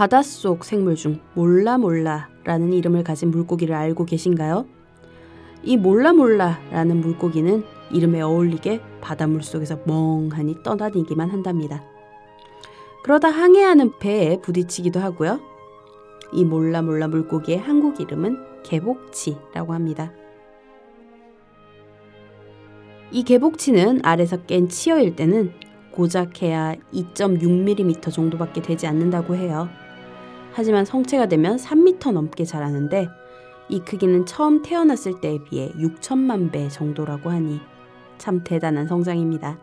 바닷속 생물 중 몰라몰라라는 이름을 가진 물고기를 알고 계신가요? 이 몰라몰라라는 물고기는 이름에 어울리게 바닷물 속에서 멍하니 떠다니기만 한답니다. 그러다 항해하는 배에 부딪히기도 하고요. 이 몰라몰라 물고기의 한국 이름은 개복치라고 합니다. 이 개복치는 알에서 깬 치어일 때는 고작 해야 2.6mm 정도밖에 되지 않는다고 해요. 하지만 성체가 되면 3m 넘게 자라는데 이 크기는 처음 태어났을 때에 비해 6천만 배 정도라고 하니 참 대단한 성장입니다.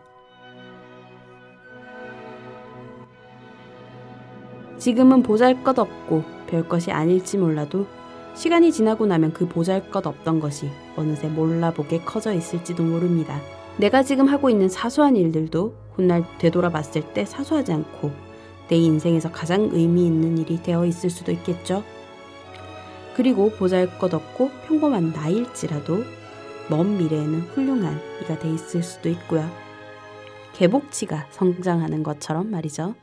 지금은 보잘 것 없고 별 것이 아닐지 몰라도 시간이 지나고 나면 그 보잘 것 없던 것이 어느새 몰라보게 커져 있을지도 모릅니다. 내가 지금 하고 있는 사소한 일들도 훗날 되돌아봤을 때 사소하지 않고 내 인생에서 가장 의미 있는 일이 되어 있을 수도 있겠죠. 그리고 보잘 것 없고 평범한 나일지라도 먼 미래에는 훌륭한 이가 돼 있을 수도 있고요. 개복치가 성장하는 것처럼 말이죠.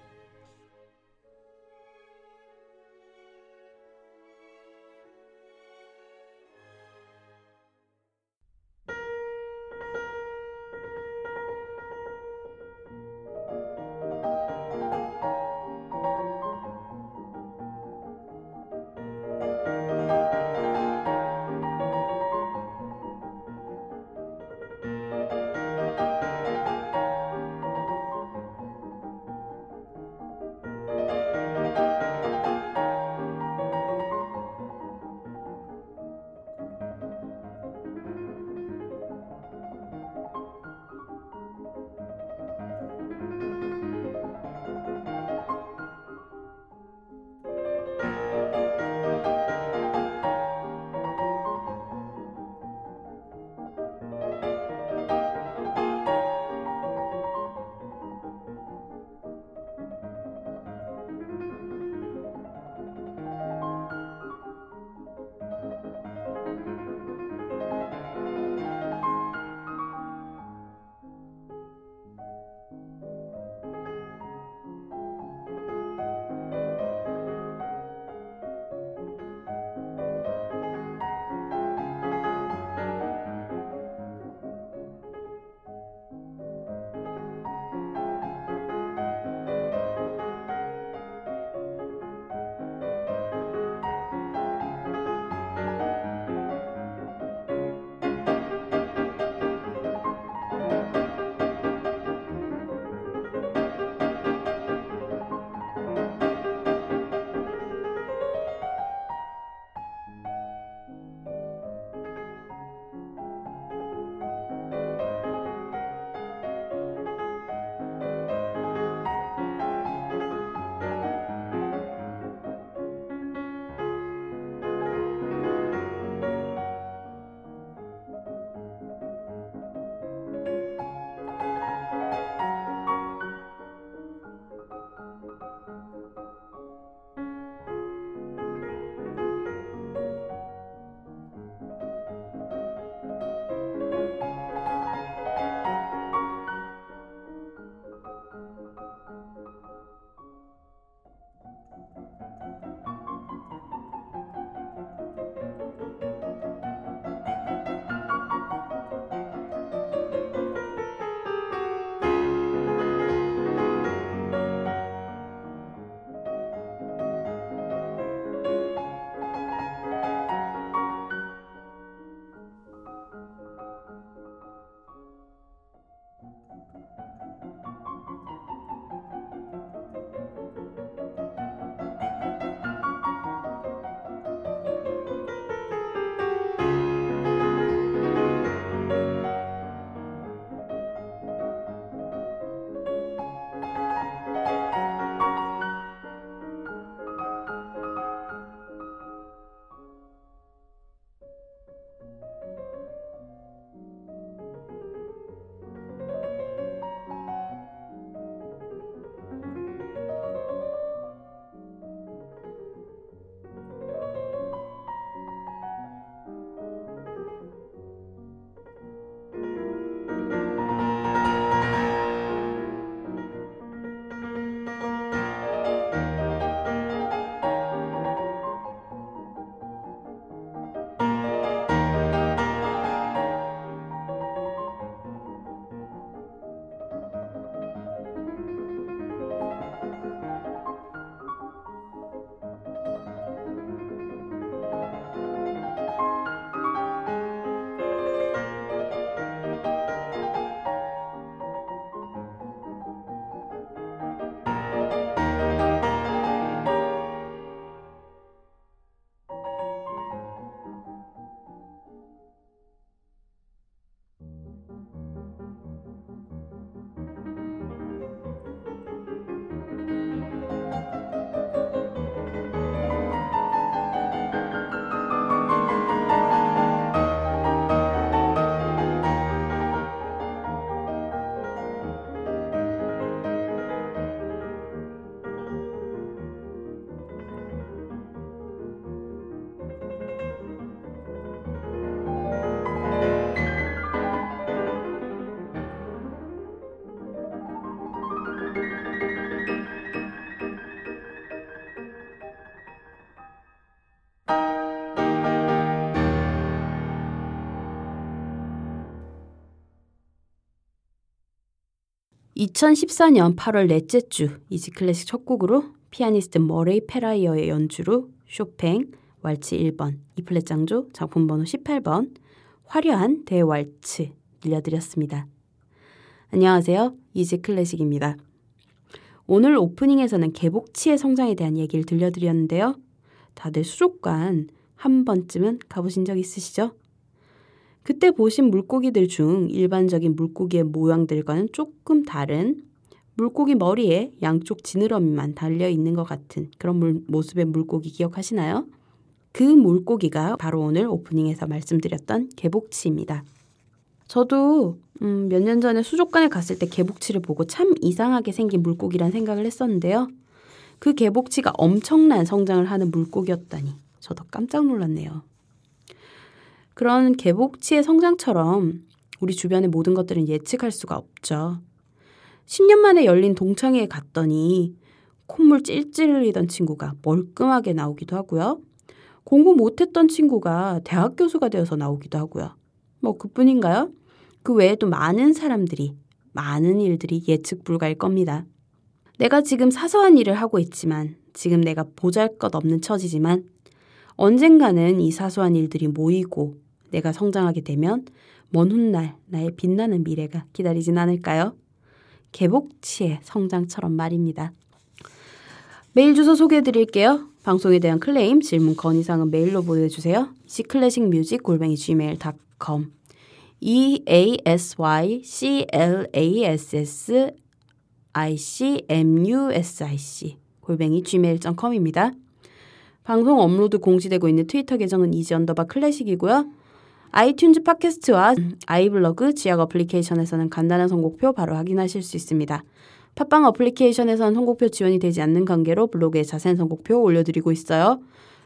2014년 8월 넷째 주 이지 클래식 첫 곡으로 피아니스트 머레이 페라이어의 연주로 쇼팽 왈츠 1번 E플랫 장조 작품 번호 18번 화려한 대왈츠 들려드렸습니다. 안녕하세요. 이지 클래식입니다. 오늘 오프닝에서는 개복치의 성장에 대한 얘기를 들려드렸는데요. 다들 수족관 한 번쯤은 가보신 적 있으시죠? 그때 보신 물고기들 중 일반적인 물고기의 모양들과는 조금 다른 물고기 머리에 양쪽 지느러미만 달려 있는 것 같은 그런 물, 모습의 물고기 기억하시나요? 그 물고기가 바로 오늘 오프닝에서 말씀드렸던 개복치입니다. 저도 음, 몇 년 전에 수족관에 갔을 때 개복치를 보고 참 이상하게 생긴 물고기란 생각을 했었는데요. 그 개복치가 엄청난 성장을 하는 물고기였다니 저도 깜짝 놀랐네요. 그런 개복치의 성장처럼 우리 주변의 모든 것들은 예측할 수가 없죠. 10년 만에 열린 동창회에 갔더니 콧물 찔찔 흘리던 친구가 멀끔하게 나오기도 하고요. 공부 못했던 친구가 대학 교수가 되어서 나오기도 하고요. 뭐 그뿐인가요? 그 외에도 많은 사람들이, 많은 일들이 예측 불가일 겁니다. 내가 지금 사소한 일을 하고 있지만, 지금 내가 보잘 것 없는 처지지만, 언젠가는 이 사소한 일들이 모이고 내가 성장하게 되면 먼 훗날 나의 빛나는 미래가 기다리진 않을까요? 개복치의 성장처럼 말입니다. 메일 주소 소개해 드릴게요. 방송에 대한 클레임, 질문, 건의사항은 메일로 보내주세요. cclassicmusic 골뱅이 gmail.com e a s y c l a s s i c m u s i c 골뱅이 gmail.com입니다. 방송 업로드 공지되고 있는 트위터 계정은 easy underbar classic이고요. 아이튠즈 팟캐스트와 아이블로그 지역 어플리케이션에서는 간단한 선곡표 바로 확인하실 수 있습니다. 팟빵 어플리케이션에선 선곡표 지원이 되지 않는 관계로 블로그에 자세한 선곡표 올려드리고 있어요.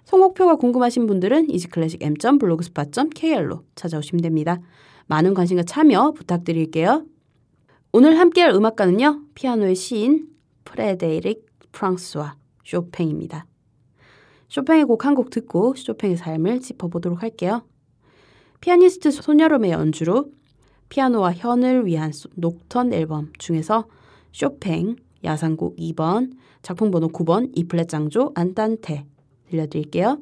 선곡표가 궁금하신 분들은 이지클래식 m.blogspot.kr로 찾아오시면 됩니다. 많은 관심과 참여 부탁드릴게요. 오늘 함께할 음악가는요. 피아노의 시인 프레데릭 프랑스와 쇼팽입니다. 쇼팽의 곡 한 곡 듣고 쇼팽의 삶을 짚어보도록 할게요. 피아니스트 손열음의 연주로 피아노와 현을 위한 녹턴 앨범 중에서 쇼팽 야상곡 2번 작품 번호 9번 E플랫 장조 안단테 들려드릴게요.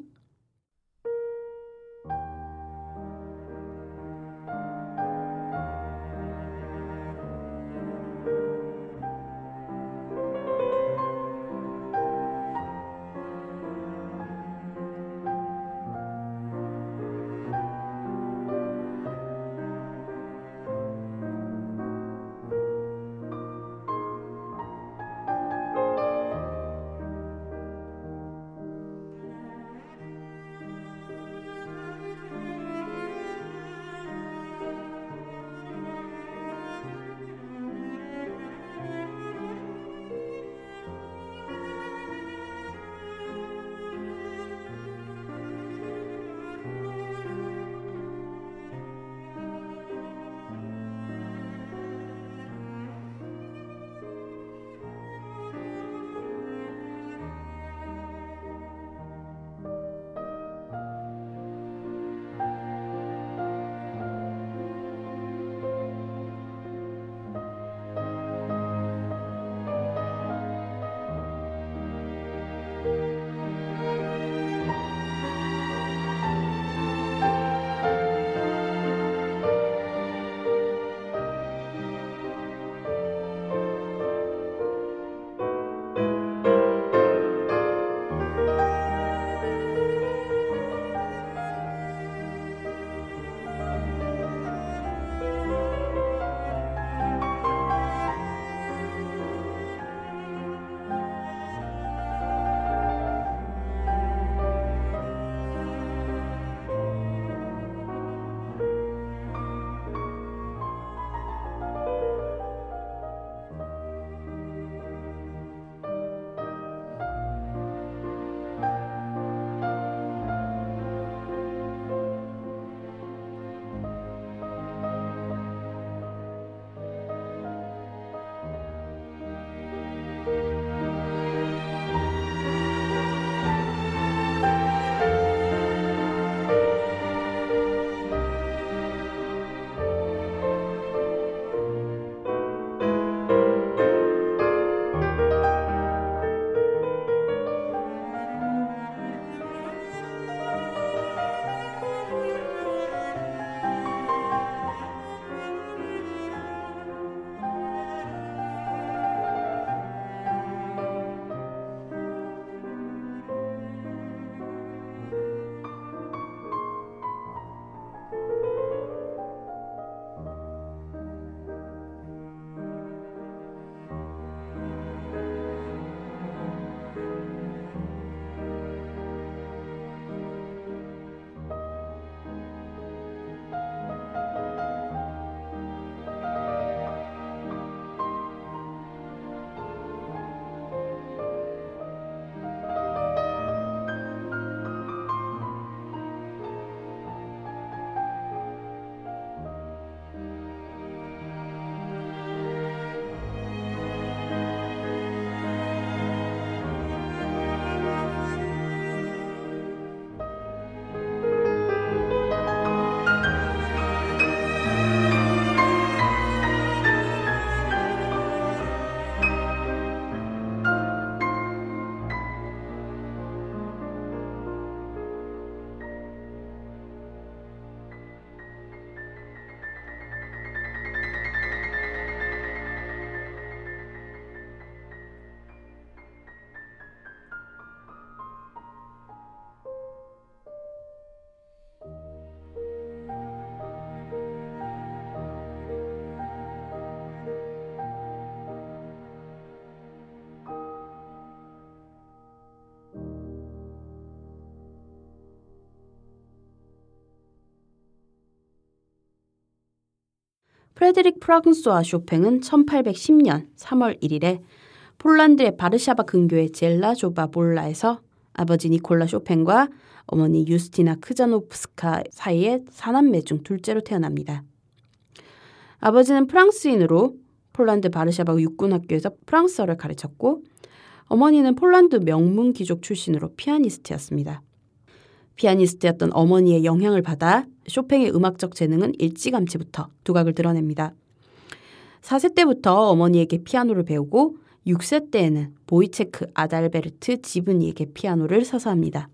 프레드릭 프랑스와 쇼팽은 1810년 3월 1일에 폴란드의 바르샤바 근교의 젤라조바 볼라에서 아버지 니콜라 쇼팽과 어머니 유스티나 크자노프스카 사이의 사남매 중 둘째로 태어납니다. 아버지는 프랑스인으로 폴란드 바르샤바 육군학교에서 프랑스어를 가르쳤고 어머니는 폴란드 명문 귀족 출신으로 피아니스트였습니다. 피아니스트였던 어머니의 영향을 받아 쇼팽의 음악적 재능은 일찌감치부터 두각을 드러냅니다. 4세 때부터 어머니에게 피아노를 배우고 6세 때에는 보이체크 아달베르트 지브니에게 피아노를 사서 합니다.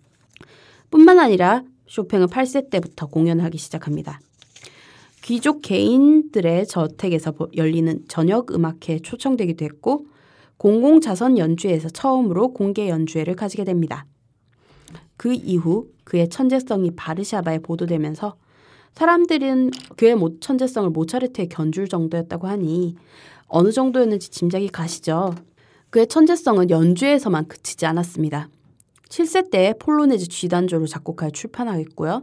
뿐만 아니라 쇼팽은 8세 때부터 공연을 하기 시작합니다. 귀족 개인들의 저택에서 열리는 저녁 음악회에 초청되기도 했고 공공 자선 연주회에서 처음으로 공개 연주회를 가지게 됩니다. 그 이후 그의 천재성이 바르샤바에 보도되면서 사람들은 그의 천재성을 모차르트에 견줄 정도였다고 하니 어느 정도였는지 짐작이 가시죠. 그의 천재성은 연주에서만 그치지 않았습니다. 7세 때 폴로네즈 G단조로 작곡하여 출판하겠고요.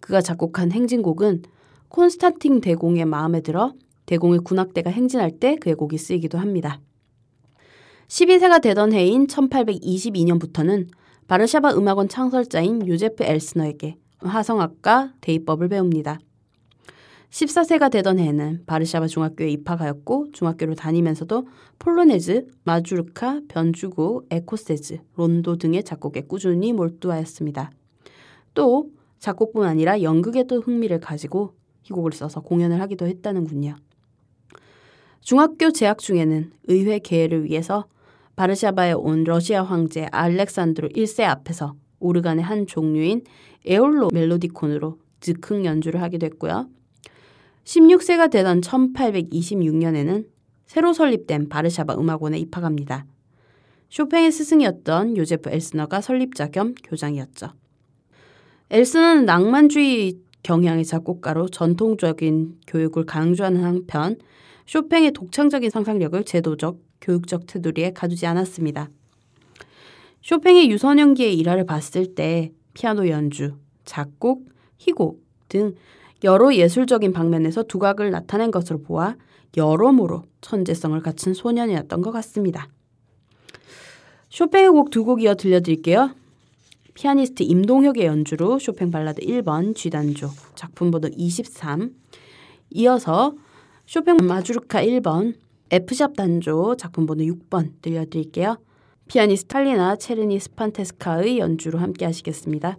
그가 작곡한 행진곡은 콘스탄틴 대공의 마음에 들어 대공의 군악대가 행진할 때 그의 곡이 쓰이기도 합니다. 12세가 되던 해인 1822년부터는 바르샤바 음악원 창설자인 요제프 엘스너에게 화성학과 대입법을 배웁니다. 14세가 되던 해에는 바르샤바 중학교에 입학하였고 중학교를 다니면서도 폴로네즈, 마주르카, 변주고, 에코세즈, 론도 등의 작곡에 꾸준히 몰두하였습니다. 또 작곡뿐 아니라 연극에도 흥미를 가지고 희곡을 써서 공연을 하기도 했다는군요. 중학교 재학 중에는 의회 개회를 위해서 바르샤바에 온 러시아 황제 알렉산드로 1세 앞에서 오르간의 한 종류인 에올로 멜로디콘으로 즉흥 연주를 하기도 했고요. 16세가 되던 1826년에는 새로 설립된 바르샤바 음악원에 입학합니다. 쇼팽의 스승이었던 요제프 엘스너가 설립자 겸 교장이었죠. 엘스너는 낭만주의 경향의 작곡가로 전통적인 교육을 강조하는 한편 쇼팽의 독창적인 상상력을 제도적, 교육적 테두리에 가두지 않았습니다. 쇼팽의 유소년기의 일화를 봤을 때 피아노 연주, 작곡, 희곡 등 여러 예술적인 방면에서 두각을 나타낸 것으로 보아 여러모로 천재성을 갖춘 소년이었던 것 같습니다. 쇼팽의 곡 두 곡 이어 들려드릴게요. 피아니스트 임동혁의 연주로 쇼팽 발라드 1번 G단조 작품 번호 23 이어서 쇼팽 마주르카 1번 F샵 단조 작품 번호 6번 들려드릴게요. 피아니스트 탈리나 체르니 스판테스카의 연주로 함께 하시겠습니다.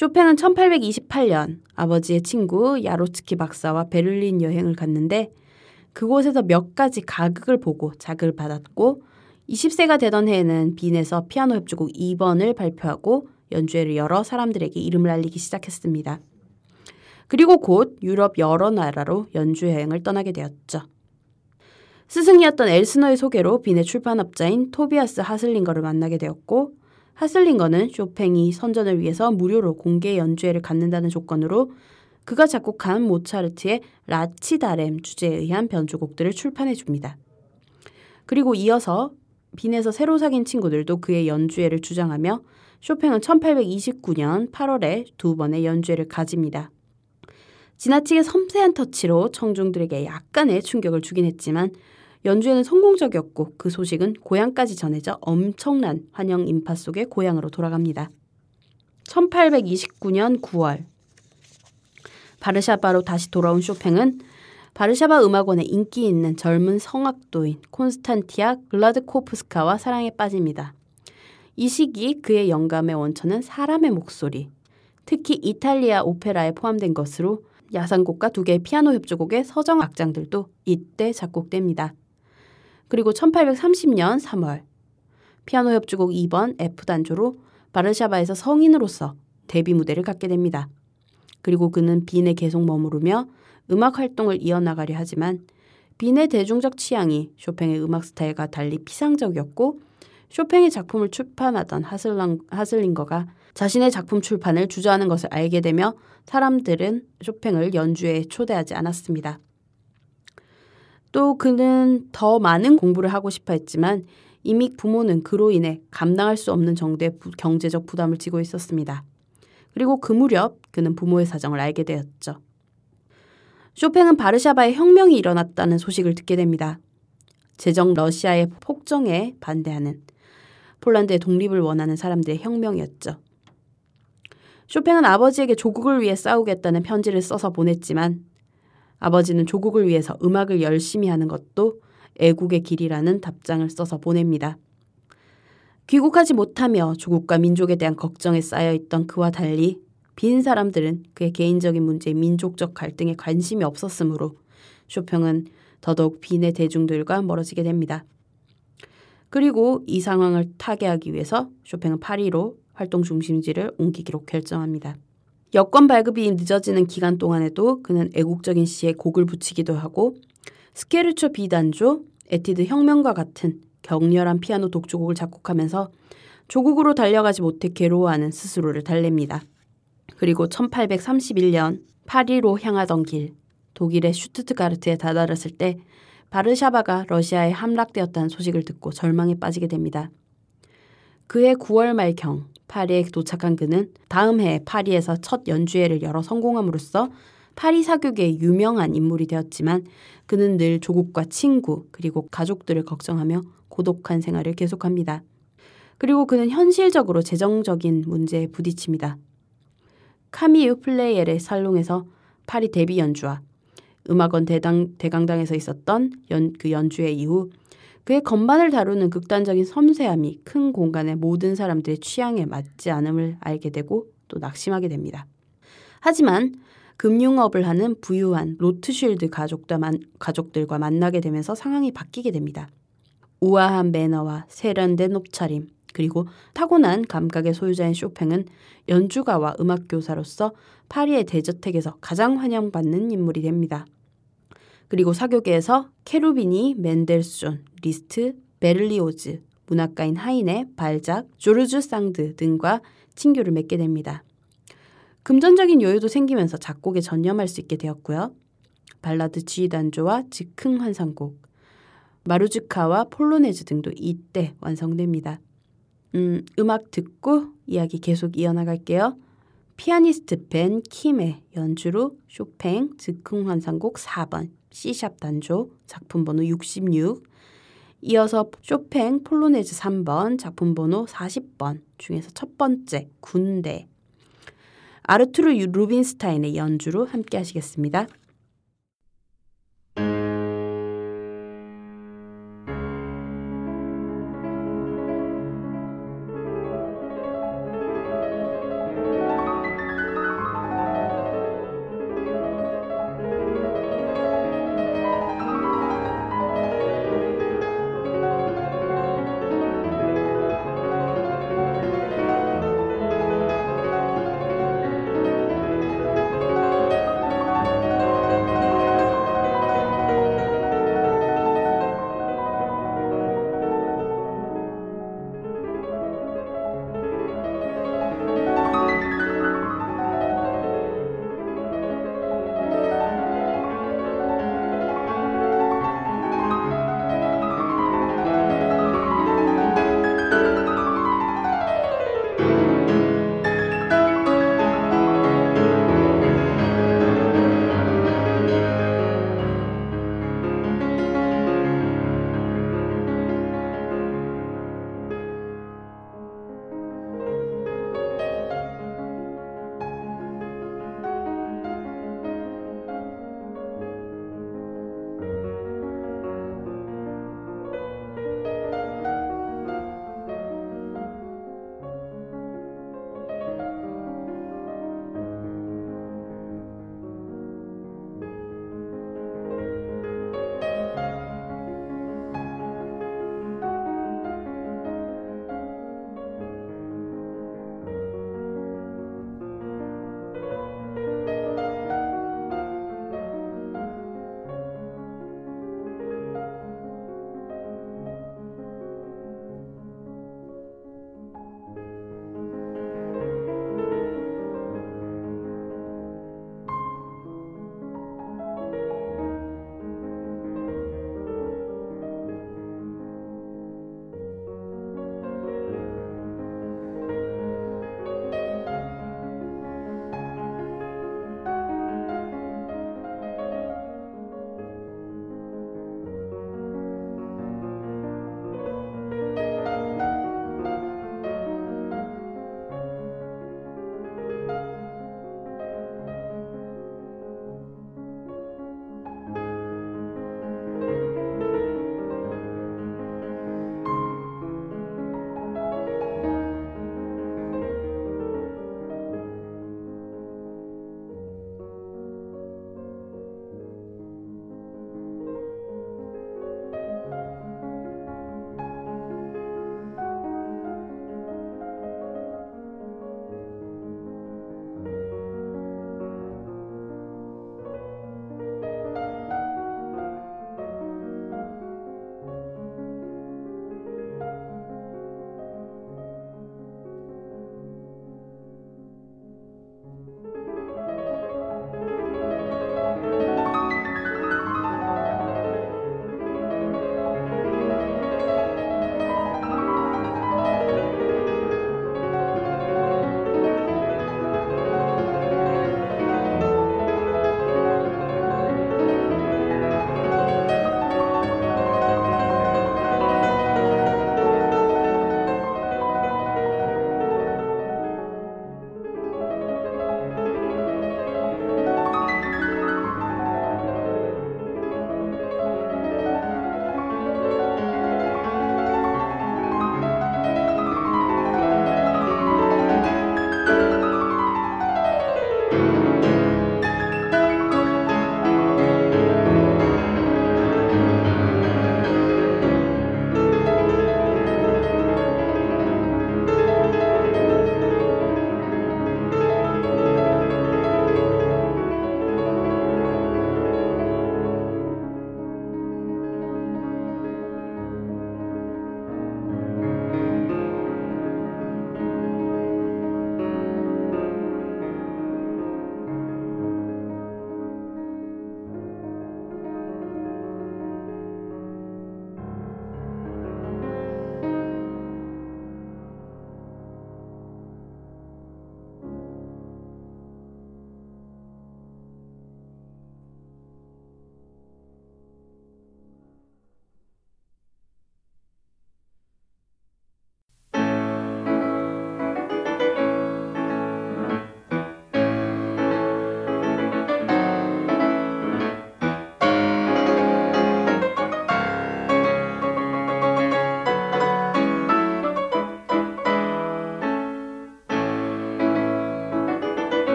쇼팽은 1828년 아버지의 친구 야로츠키 박사와 베를린 여행을 갔는데 그곳에서 몇 가지 가극을 보고 자극을 받았고 20세가 되던 해에는 빈에서 피아노 협주곡 2번을 발표하고 연주회를 열어 사람들에게 이름을 알리기 시작했습니다. 그리고 곧 유럽 여러 나라로 연주 여행을 떠나게 되었죠. 스승이었던 엘스너의 소개로 빈의 출판업자인 토비아스 하슬링거를 만나게 되었고 하슬링거는 쇼팽이 선전을 위해서 무료로 공개 연주회를 갖는다는 조건으로 그가 작곡한 모차르트의 라치다렘 주제에 의한 변주곡들을 출판해 줍니다. 그리고 이어서 빈에서 새로 사귄 친구들도 그의 연주회를 주장하며 쇼팽은 1829년 8월에 두 번의 연주회를 가집니다. 지나치게 섬세한 터치로 청중들에게 약간의 충격을 주긴 했지만 연주회는 성공적이었고 그 소식은 고향까지 전해져 엄청난 환영 인파 속에 고향으로 돌아갑니다. 1829년 9월 바르샤바로 다시 돌아온 쇼팽은 바르샤바 음악원의 인기 있는 젊은 성악도인 콘스탄티아 글라드코프스카와 사랑에 빠집니다. 이 시기 그의 영감의 원천은 사람의 목소리, 특히 이탈리아 오페라에 포함된 것으로 야상곡과 두 개의 피아노 협주곡의 서정 악장들도 이때 작곡됩니다. 그리고 1830년 3월 피아노 협주곡 2번 F단조로 바르샤바에서 성인으로서 데뷔 무대를 갖게 됩니다. 그리고 그는 빈에 계속 머무르며 음악 활동을 이어나가려 하지만 빈의 대중적 취향이 쇼팽의 음악 스타일과 달리 피상적이었고 쇼팽의 작품을 출판하던 하슬랑, 하슬링거가 자신의 작품 출판을 주저하는 것을 알게 되며 사람들은 쇼팽을 연주에 초대하지 않았습니다. 또 그는 더 많은 공부를 하고 싶어 했지만 이미 부모는 그로 인해 감당할 수 없는 정도의 부, 경제적 부담을 지고 있었습니다. 그리고 그 무렵 그는 부모의 사정을 알게 되었죠. 쇼팽은 바르샤바에 혁명이 일어났다는 소식을 듣게 됩니다. 제정 러시아의 폭정에 반대하는 폴란드의 독립을 원하는 사람들의 혁명이었죠. 쇼팽은 아버지에게 조국을 위해 싸우겠다는 편지를 써서 보냈지만 아버지는 조국을 위해서 음악을 열심히 하는 것도 애국의 길이라는 답장을 써서 보냅니다. 귀국하지 못하며 조국과 민족에 대한 걱정에 쌓여 있던 그와 달리 빈 사람들은 그의 개인적인 문제에 민족적 갈등에 관심이 없었으므로 쇼팽은 더더욱 빈의 대중들과 멀어지게 됩니다. 그리고 이 상황을 타개하기 위해서 쇼팽은 파리로 활동 중심지를 옮기기로 결정합니다. 여권 발급이 늦어지는 기간 동안에도 그는 애국적인 시에 곡을 붙이기도 하고 스케르초 B단조, 에튀드 혁명과 같은 격렬한 피아노 독주곡을 작곡하면서 조국으로 달려가지 못해 괴로워하는 스스로를 달랩니다. 그리고 1831년 파리로 향하던 길 독일의 슈투트가르트에 다다랐을 때 바르샤바가 러시아에 함락되었다는 소식을 듣고 절망에 빠지게 됩니다. 그해 9월 말경 파리에 도착한 그는 다음 해 파리에서 첫 연주회를 열어 성공함으로써 파리 사교계의 유명한 인물이 되었지만 그는 늘 조국과 친구 그리고 가족들을 걱정하며 고독한 생활을 계속합니다. 그리고 그는 현실적으로 재정적인 문제에 부딪힙니다. 카미유 플레이엘의 살롱에서 파리 데뷔 연주와 음악원 대당, 대강당에서 있었던 연, 그 연주회 이후 그의 건반을 다루는 극단적인 섬세함이 큰 공간의 모든 사람들의 취향에 맞지 않음을 알게 되고 또 낙심하게 됩니다. 하지만 금융업을 하는 부유한 로트쉴드 가족들과 만나게 되면서 상황이 바뀌게 됩니다. 우아한 매너와 세련된 옷차림, 그리고 타고난 감각의 소유자인 쇼팽은 연주가와 음악교사로서 파리의 대저택에서 가장 환영받는 인물이 됩니다. 그리고 사교계에서 케루비니, 멘델스존, 리스트, 베를리오즈, 문학가인 하이네, 발자크, 조르주 상드 등과 친교를 맺게 됩니다. 금전적인 여유도 생기면서 작곡에 전념할 수 있게 되었고요. 발라드 G단조와 즉흥 환상곡, 마주르카와 폴로네즈 등도 이때 완성됩니다. 음, 음악 듣고 이야기 계속 이어나갈게요. 피아니스트 벤 킴의 연주로 쇼팽 즉흥 환상곡 4번 C샵 단조 작품 번호 66 이어서 쇼팽 폴로네즈 3번 작품 번호 40번 중에서 첫 번째 군대 아르투르 루빈스타인의 연주로 함께 하시겠습니다.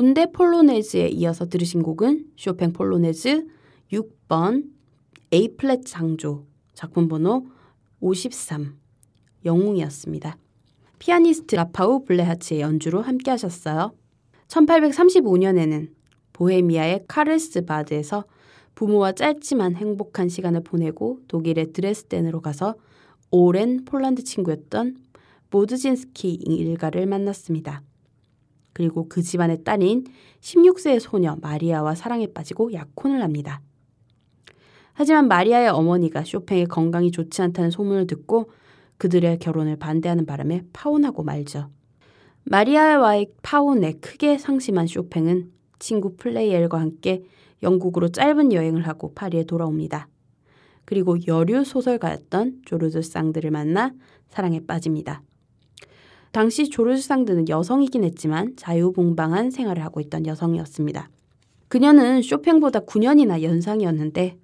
군대 폴로네즈에 이어서 들으신 곡은 쇼팽 폴로네즈 6번 A 플랫 장조 작품 번호 53 영웅이었습니다. 피아니스트 라파우 블레하츠의 연주로 함께 하셨어요. 1835년에는 보헤미아의 카를스 바드에서 부모와 짧지만 행복한 시간을 보내고 독일의 드레스덴으로 가서 오랜 폴란드 친구였던 모드진스키 일가를 만났습니다. 그리고 그 집안의 딸인 16세의 소녀 마리아와 사랑에 빠지고 약혼을 합니다. 하지만 마리아의 어머니가 쇼팽의 건강이 좋지 않다는 소문을 듣고 그들의 결혼을 반대하는 바람에 파혼하고 말죠. 마리아와의 파혼에 크게 상심한 쇼팽은 친구 플레이엘과 함께 영국으로 짧은 여행을 하고 파리에 돌아옵니다. 그리고 여류 소설가였던 조르드 쌍드를 만나 사랑에 빠집니다. 당시 조르드 쌍드는 여성이긴 했지만 자유분방한 생활을 하고 있던 여성이었습니다. 그녀는 쇼팽보다 9년이나 연상이었는데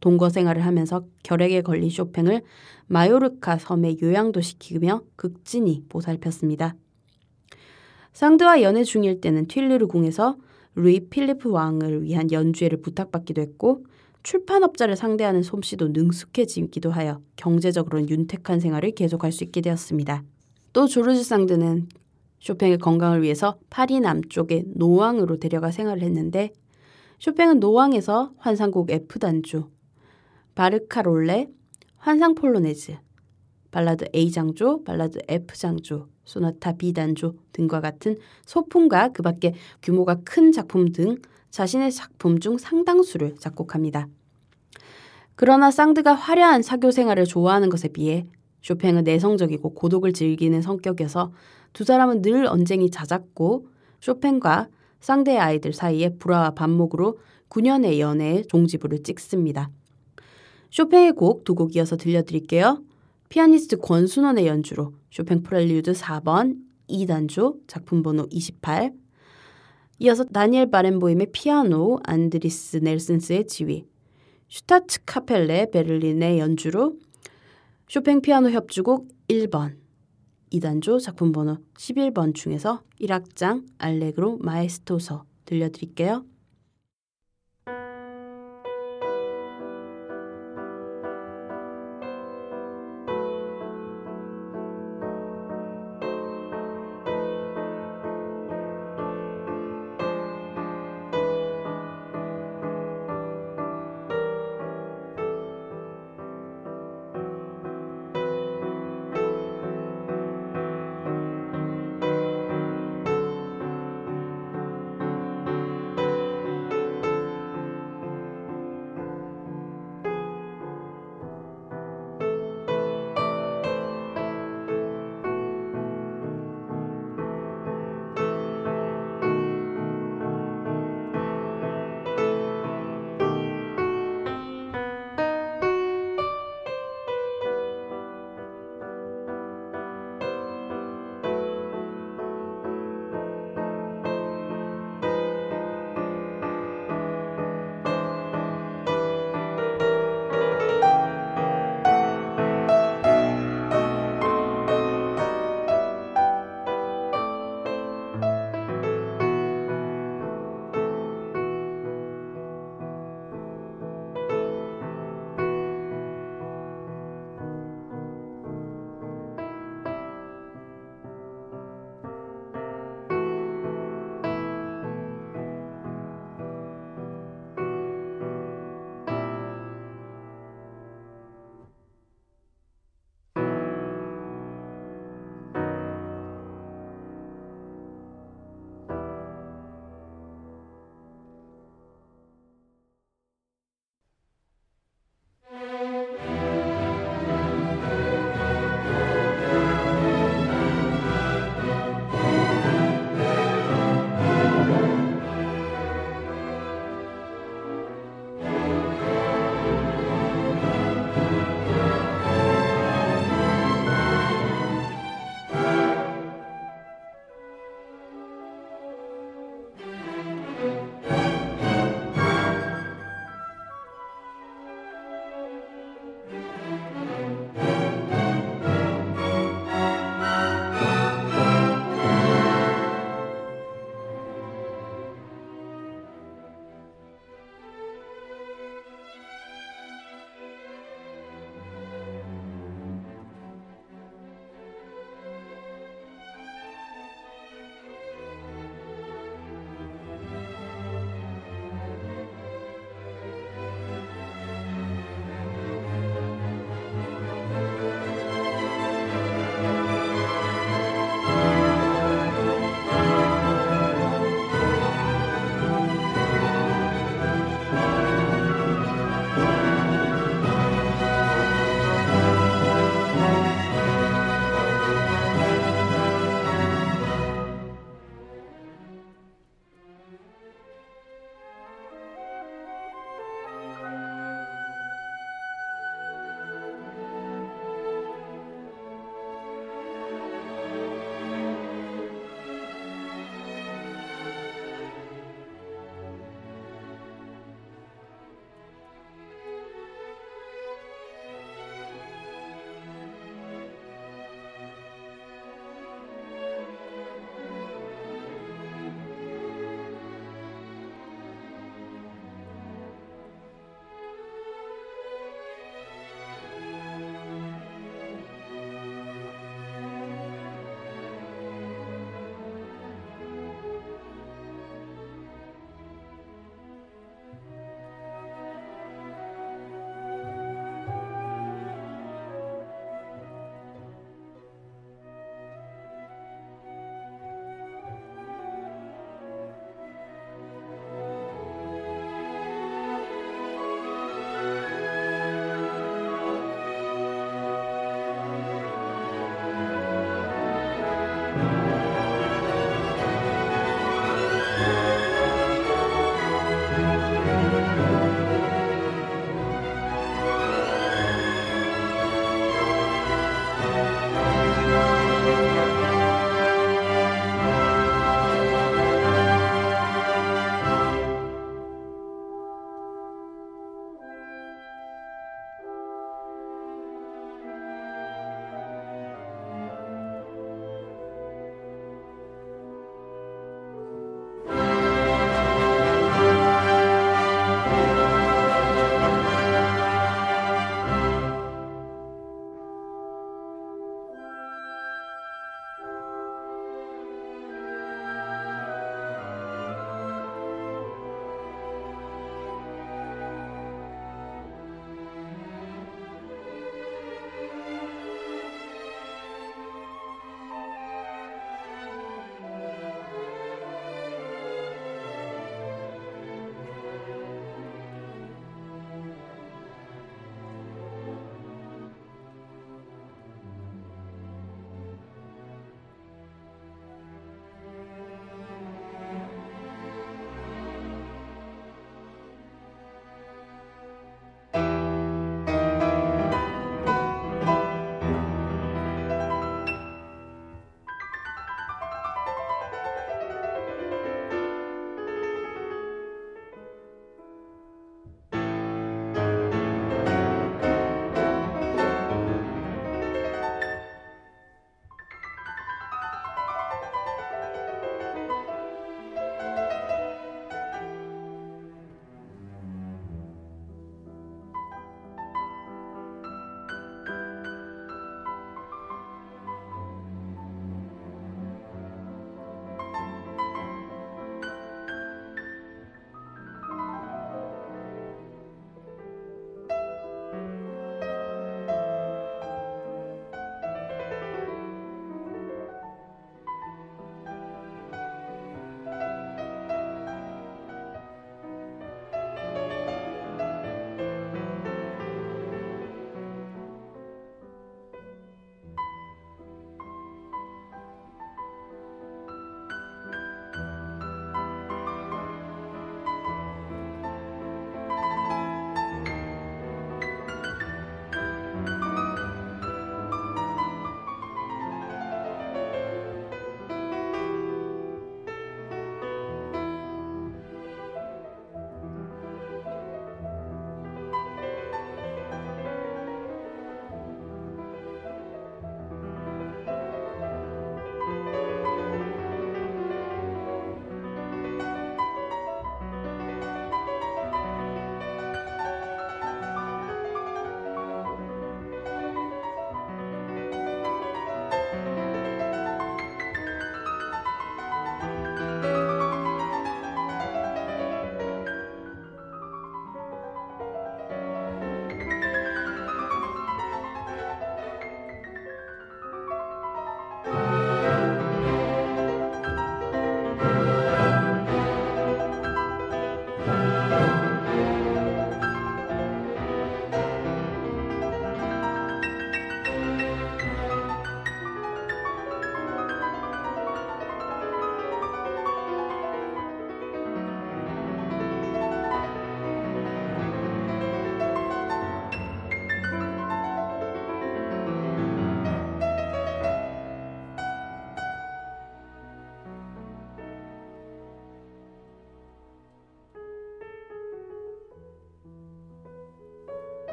동거 생활을 하면서 결핵에 걸린 쇼팽을 마요르카 섬에 요양도 시키며 극진히 보살폈습니다. 쌍드와 연애 중일 때는 튠르르 궁에서 루이 필리프 왕을 위한 연주회를 부탁받기도 했고 출판업자를 상대하는 솜씨도 능숙해지기도 하여 경제적으로는 윤택한 생활을 계속할 수 있게 되었습니다. 또 조르즈 상드는 쇼팽의 건강을 위해서 파리 남쪽의 노앙으로 데려가 생활을 했는데 쇼팽은 노앙에서 환상곡 F단조, 바르카롤레, 환상 폴로네즈, 발라드 A장조, 발라드 F장조, 소나타 B단조 등과 같은 소품과 그 밖에 규모가 큰 작품 등 자신의 작품 중 상당수를 작곡합니다. 그러나 상드가 화려한 사교 생활을 좋아하는 것에 비해 쇼팽은 내성적이고 고독을 즐기는 성격이어서 두 사람은 늘 언쟁이 잦았고 쇼팽과 상드의 아이들 사이에 불화와 반목으로 9년의 연애에 종지부를 찍습니다. 쇼팽의 곡 두 곡 이어서 들려드릴게요. 피아니스트 권순훤의 연주로 쇼팽 프렐류드 4번 2단조 작품 번호 28 이어서 다니엘 바렌보임의 피아노 안드리스 넬슨스의 지휘 슈타츠 카펠레 베를린의 연주로 쇼팽 피아노 협주곡 1번 2단조 작품 번호 11번 중에서 1악장 알레그로 마에스토서 들려드릴게요.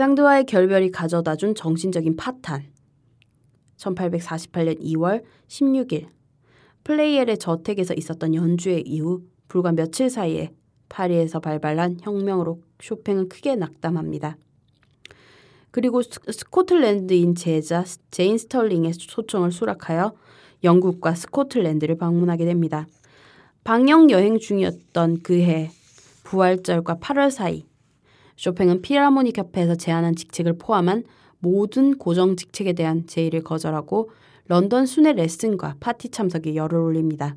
상드와의 결별이 가져다 준 정신적인 파탄. 1848년 2월 16일 플레이엘의 저택에서 있었던 연주회 이후 불과 며칠 사이에 파리에서 발발한 혁명으로 쇼팽은 크게 낙담합니다. 그리고 스코틀랜드인 제자 제인 스털링의 초청을 수락하여 영국과 스코틀랜드를 방문하게 됩니다. 방영 여행 중이었던 그해 부활절과 8월 사이 쇼팽은 필하모닉 협회에서 제안한 직책을 포함한 모든 고정 직책에 대한 제의를 거절하고 런던 순회 레슨과 파티 참석에 열을 올립니다.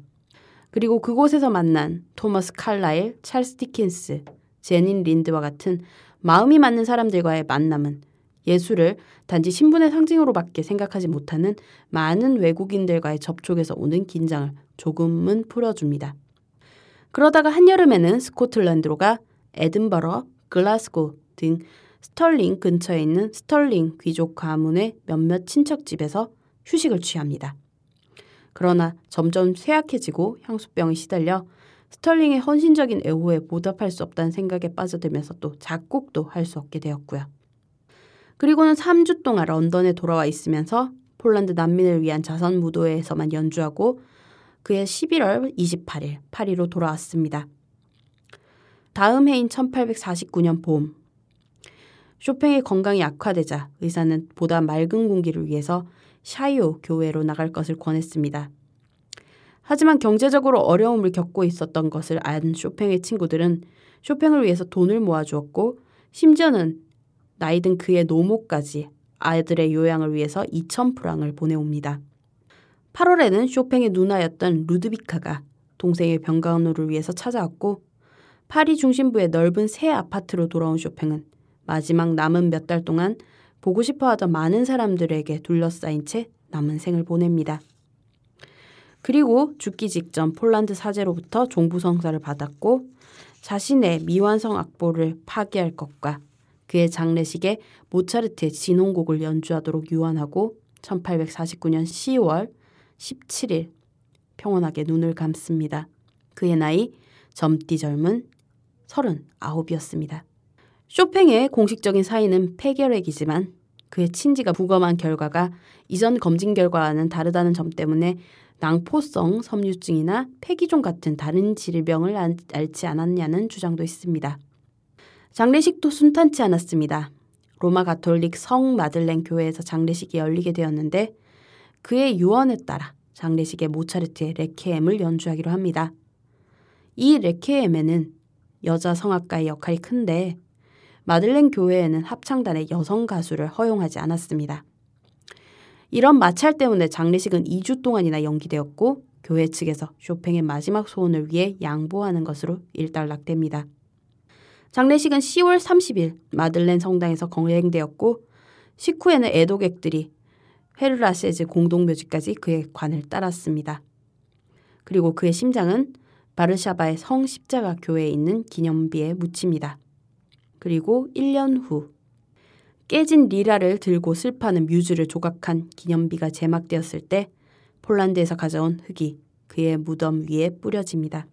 그리고 그곳에서 만난 토머스 칼라일, 찰스 디킨스, 제니 린드와 같은 마음이 맞는 사람들과의 만남은 예술을 단지 신분의 상징으로밖에 생각하지 못하는 많은 외국인들과의 접촉에서 오는 긴장을 조금은 풀어줍니다. 그러다가 한여름에는 스코틀랜드로 가 에든버러, 글래스고 등 스털링 근처에 있는 스털링 귀족 가문의 몇몇 친척 집에서 휴식을 취합니다. 그러나 점점 쇠약해지고 향수병에 시달려 스털링의 헌신적인 애호에 보답할 수 없다는 생각에 빠져들면서 또 작곡도 할 수 없게 되었고요. 그리고는 3주 동안 런던에 돌아와 있으면서 폴란드 난민을 위한 자선 무도회에서만 연주하고 그해 11월 28일 파리로 돌아왔습니다. 다음 해인 1849년 봄 쇼팽의 건강이 악화되자 의사는 보다 맑은 공기를 위해서 샤이오 교회로 나갈 것을 권했습니다. 하지만 경제적으로 어려움을 겪고 있었던 것을 안 쇼팽의 친구들은 쇼팽을 위해서 돈을 모아주었고 심지어는 나이 든 그의 노모까지 아이들의 요양을 위해서 2,000프랑을 보내옵니다. 8월에는 쇼팽의 누나였던 루드비카가 동생의 병간호를 위해서 찾아왔고 파리 중심부의 넓은 새 아파트로 돌아온 쇼팽은 마지막 남은 몇 달 동안 보고 싶어 하던 많은 사람들에게 둘러싸인 채 남은 생을 보냅니다. 그리고 죽기 직전 폴란드 사제로부터 종부성사를 받았고 자신의 미완성 악보를 파기할 것과 그의 장례식에 모차르트의 진홍곡을 연주하도록 유언하고 1849년 10월 17일 평온하게 눈을 감습니다. 그의 나이 젊디 젊은 39이었습니다. 쇼팽의 공식적인 사인은 폐결핵이지만 그의 친지가 부검한 결과가 이전 검진 결과와는 다르다는 점 때문에 낭포성 섬유증이나 폐기종 같은 다른 질병을 앓지 않았냐는 주장도 있습니다. 장례식도 순탄치 않았습니다. 로마 가톨릭 성 마들렌 교회에서 장례식이 열리게 되었는데 그의 유언에 따라 장례식에 모차르트의 레케엠을 연주하기로 합니다. 이 레케엠에는 여자 성악가의 역할이 큰데 마들렌 교회에는 합창단의 여성 가수를 허용하지 않았습니다. 이런 마찰 때문에 장례식은 2주 동안이나 연기되었고 교회 측에서 쇼팽의 마지막 소원을 위해 양보하는 것으로 일단락됩니다. 장례식은 10월 30일 마들렌 성당에서 거행되었고 식후에는 애도객들이 헤르라세즈 공동묘지까지 그의 관을 따랐습니다. 그리고 그의 심장은 바르샤바의 성 십자가 교회에 있는 기념비에 묻힙니다. 그리고 1년 후 깨진 리라를 들고 슬퍼하는 뮤즈를 조각한 기념비가 제막되었을 때 폴란드에서 가져온 흙이 그의 무덤 위에 뿌려집니다.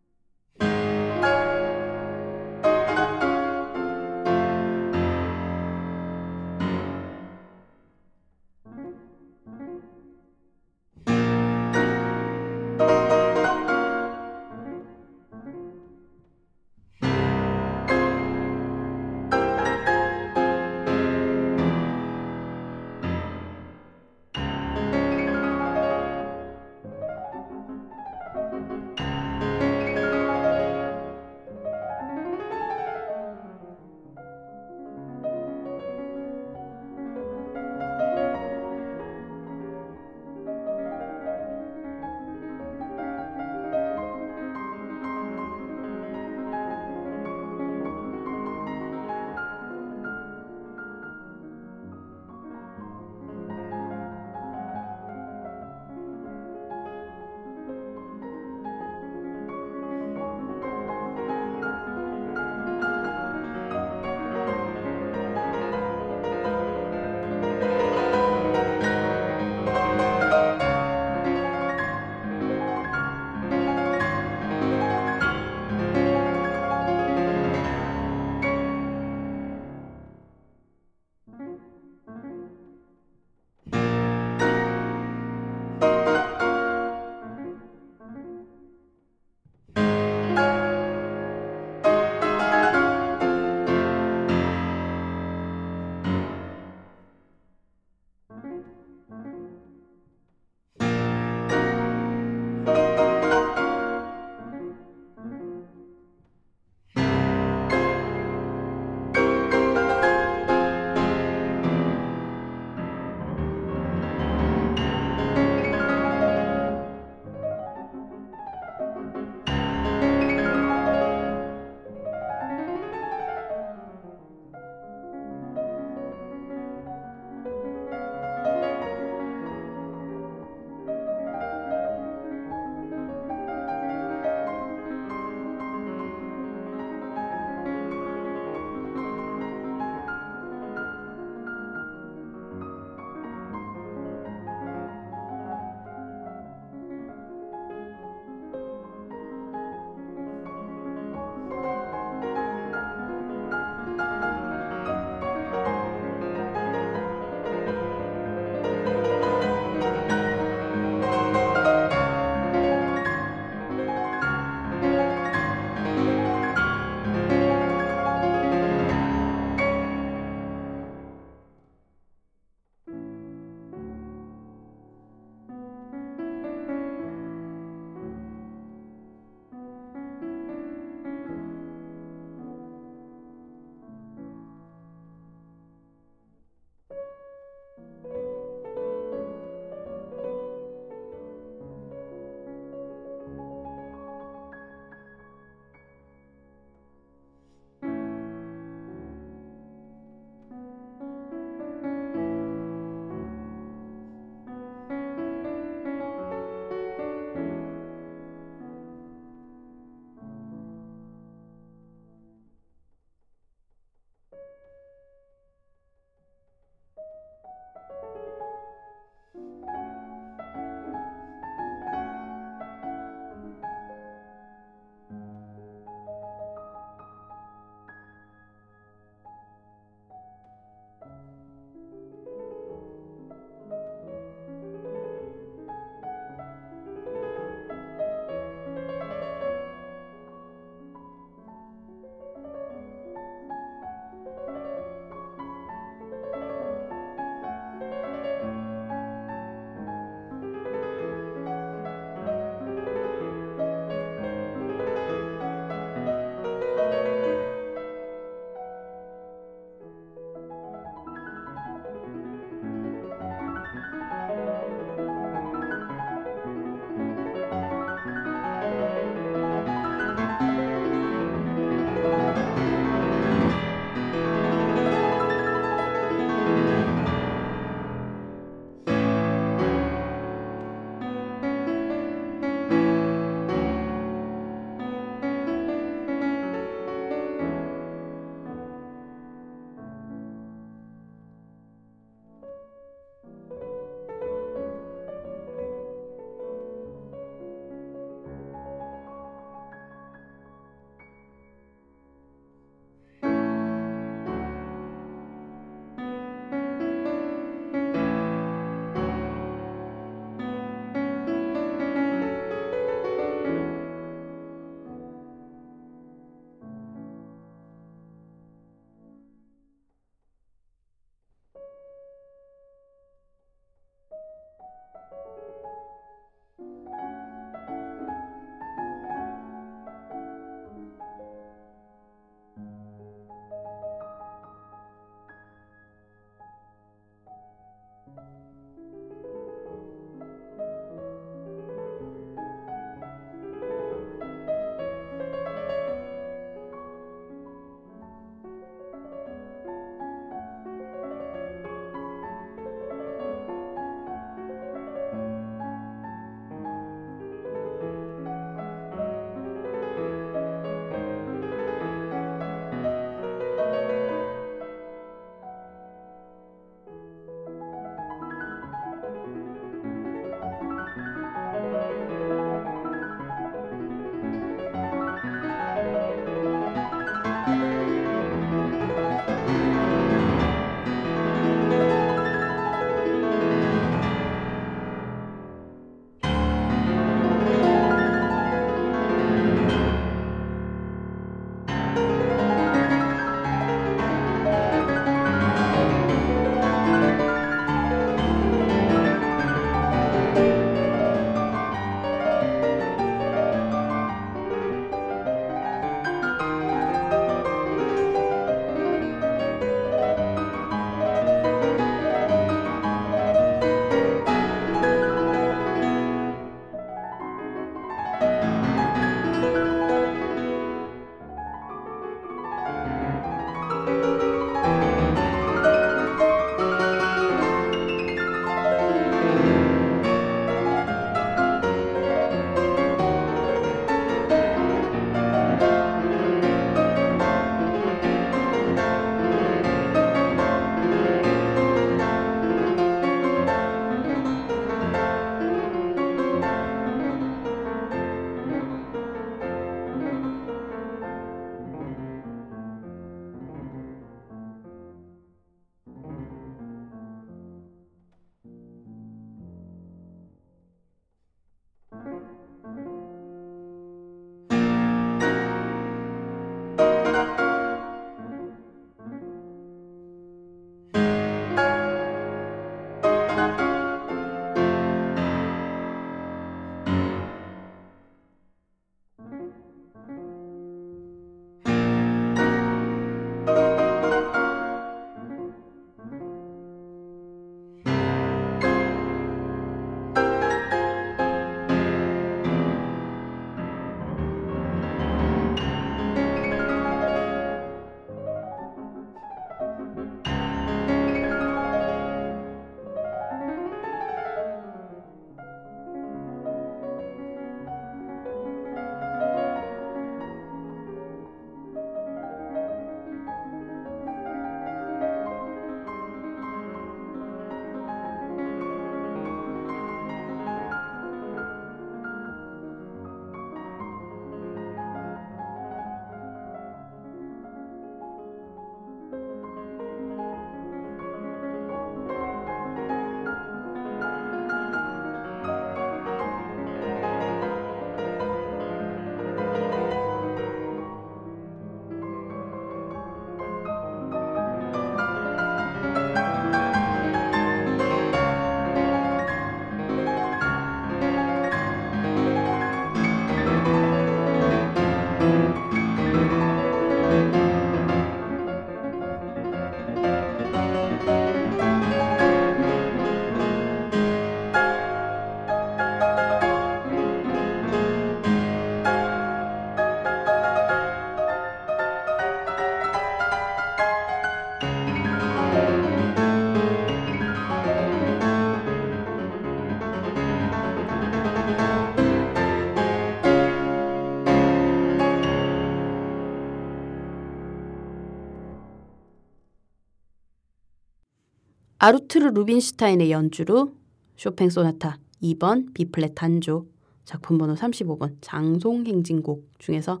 아르투르 루빈슈타인의 연주로 쇼팽 소나타 2번 B플랫 단조 작품 번호 35번 장송 행진곡 중에서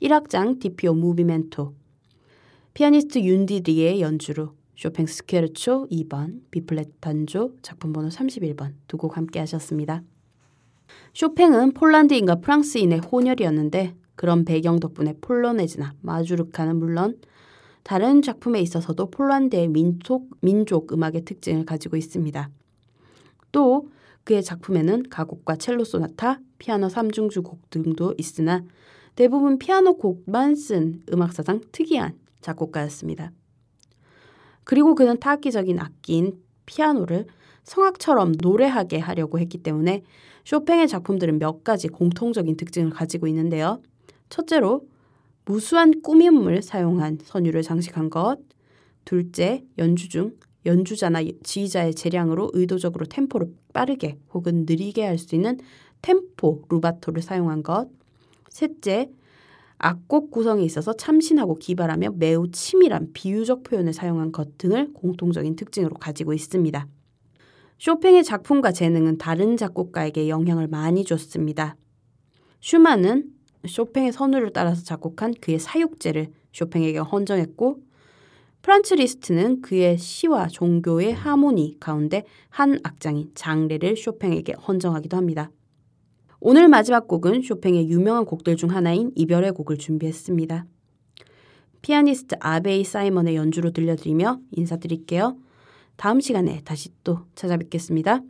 1악장 Doppio movimento 피아니스트 윤디 리의 연주로 쇼팽 스케르초 2번 B플랫 단조 작품 번호 31번 두 곡 함께 하셨습니다. 쇼팽은 폴란드인과 프랑스인의 혼혈이었는데 그런 배경 덕분에 폴로네즈나 마주르카는 물론 다른 작품에 있어서도 폴란드의 민족, 민족 음악의 특징을 가지고 있습니다. 또 그의 작품에는 가곡과 첼로 소나타, 피아노 3중주 곡 등도 있으나 대부분 피아노 곡만 쓴 음악사상 특이한 작곡가였습니다. 그리고 그는 타악기적인 악기인 피아노를 성악처럼 노래하게 하려고 했기 때문에 쇼팽의 작품들은 몇 가지 공통적인 특징을 가지고 있는데요. 첫째로 무수한 꾸밈을 사용한 선율을 장식한 것. 둘째, 연주 중 연주자나 지휘자의 재량으로 의도적으로 템포를 빠르게 혹은 느리게 할 수 있는 템포 루바토를 사용한 것. 셋째, 악곡 구성에 있어서 참신하고 기발하며 매우 치밀한 비유적 표현을 사용한 것 등을 공통적인 특징으로 가지고 있습니다. 쇼팽의 작품과 재능은 다른 작곡가에게 영향을 많이 줬습니다. 슈만은 쇼팽의 선율을 따라서 작곡한 그의 사육제를 쇼팽에게 헌정했고 프란츠 리스트는 그의 시와 종교의 하모니 가운데 한 악장인 장례를 쇼팽에게 헌정하기도 합니다. 오늘 마지막 곡은 쇼팽의 유명한 곡들 중 하나인 이별의 곡을 준비했습니다. 피아니스트 아베이 사이먼의 연주로 들려드리며 인사드릴게요. 다음 시간에 다시 또 찾아뵙겠습니다.